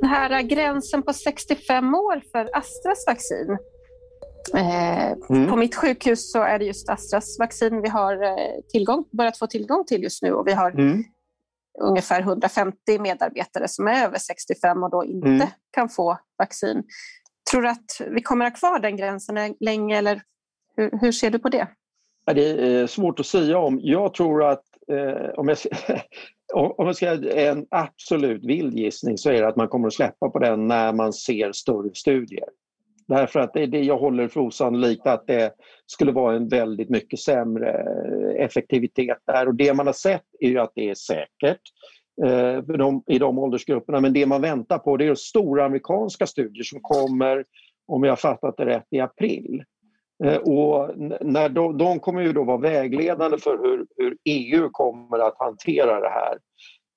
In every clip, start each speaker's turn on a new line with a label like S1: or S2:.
S1: Den här gränsen på 65 år för Astras vaccin. Eh, mm. På mitt sjukhus så är det just Astras vaccin vi har eh, tillgång, börjat få tillgång till just nu och vi har mm. ungefär 150 medarbetare som är över 65 och då inte mm. kan få vaccin. Tror du att vi kommer att ha kvar den gränsen länge eller hur, hur ser du på det?
S2: Det är eh, svårt att säga om. Jag tror att eh, om, jag, om man ska en absolut vild gissning så är det att man kommer att släppa på den när man ser större studier. Därför att det, det jag håller för osannolikt att det skulle vara en väldigt mycket sämre eh, effektivitet där och det man har sett är ju att det är säkert eh, de, i de åldersgrupperna men det man väntar på det är stora amerikanska studier som kommer, om jag fattat det rätt, i april. Eh, och när de, de kommer ju då vara vägledande för hur, hur EU kommer att hantera det här.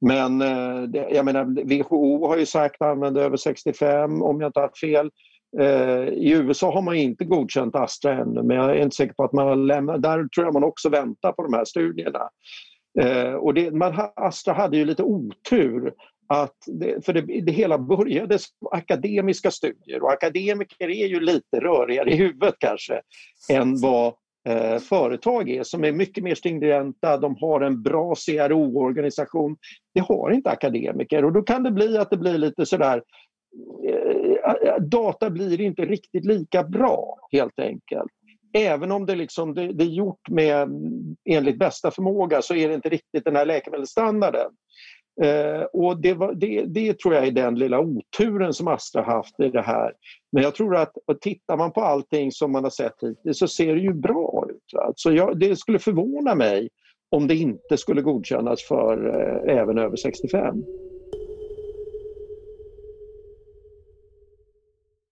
S2: Men eh, jag menar, WHO har ju sagt att använda över 65 om jag inte har fel. Eh, I USA har man inte godkänt Astra ännu men jag är inte säker på att man har lämnat. Där tror jag man också väntar på de här studierna. Eh, och det, man, Astra hade ju lite otur att det, för det, det, hela började som akademiska studier och akademiker är ju lite rörigare i huvudet kanske än vad eh, företag är som är mycket mer stringenta, de har en bra CRO-organisation. Det har inte akademiker och då kan det bli att det blir lite sådär eh, eh, eh, data blir inte riktigt lika bra helt enkelt. Även om det, liksom, det, det är gjort med enligt bästa förmåga så är det inte riktigt den här läkemedelsstandarden. Eh, och det, var, det, det, tror jag är den lilla oturen som Astra haft i det här. Men jag tror att tittar man på allting som man har sett hittills så ser det ju bra ut. Så jag, det skulle förvåna mig om det inte skulle godkännas för eh, även över 65.